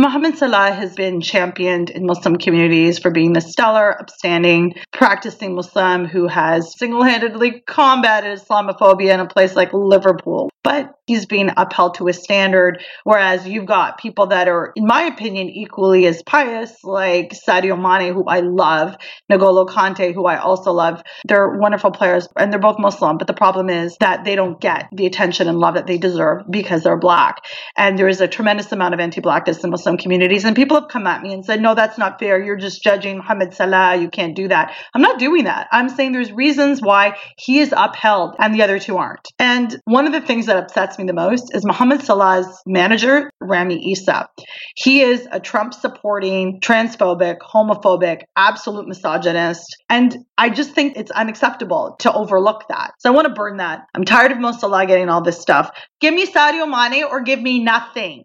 Mohammed Salah has been championed in Muslim communities for being the stellar, upstanding, practicing Muslim who has single handedly combated Islamophobia in a place like Liverpool. But he's being upheld to a standard, whereas you've got people that are, in my opinion, equally as pious, like Sadio Mane, who I love, N'Golo Kante, who I also love. They're wonderful players, and they're both Muslim. But the problem is that they don't get the attention and love that they deserve because they're black. And there is a tremendous amount of anti-blackness in Muslim communities. And people have come at me and said, "No, that's not fair. You're just judging Mohammed Salah. You can't do that." I'm not doing that. I'm saying there's reasons why he is upheld and the other two aren't. And one of the things that upsets the most is Mohammed Salah's manager, Rami Issa. He is a Trump supporting, transphobic, homophobic, absolute misogynist. And I just think it's unacceptable to overlook that. So I want to burn that. I'm tired of Mo Salah getting all this stuff. Give me Sadio Mane or give me nothing.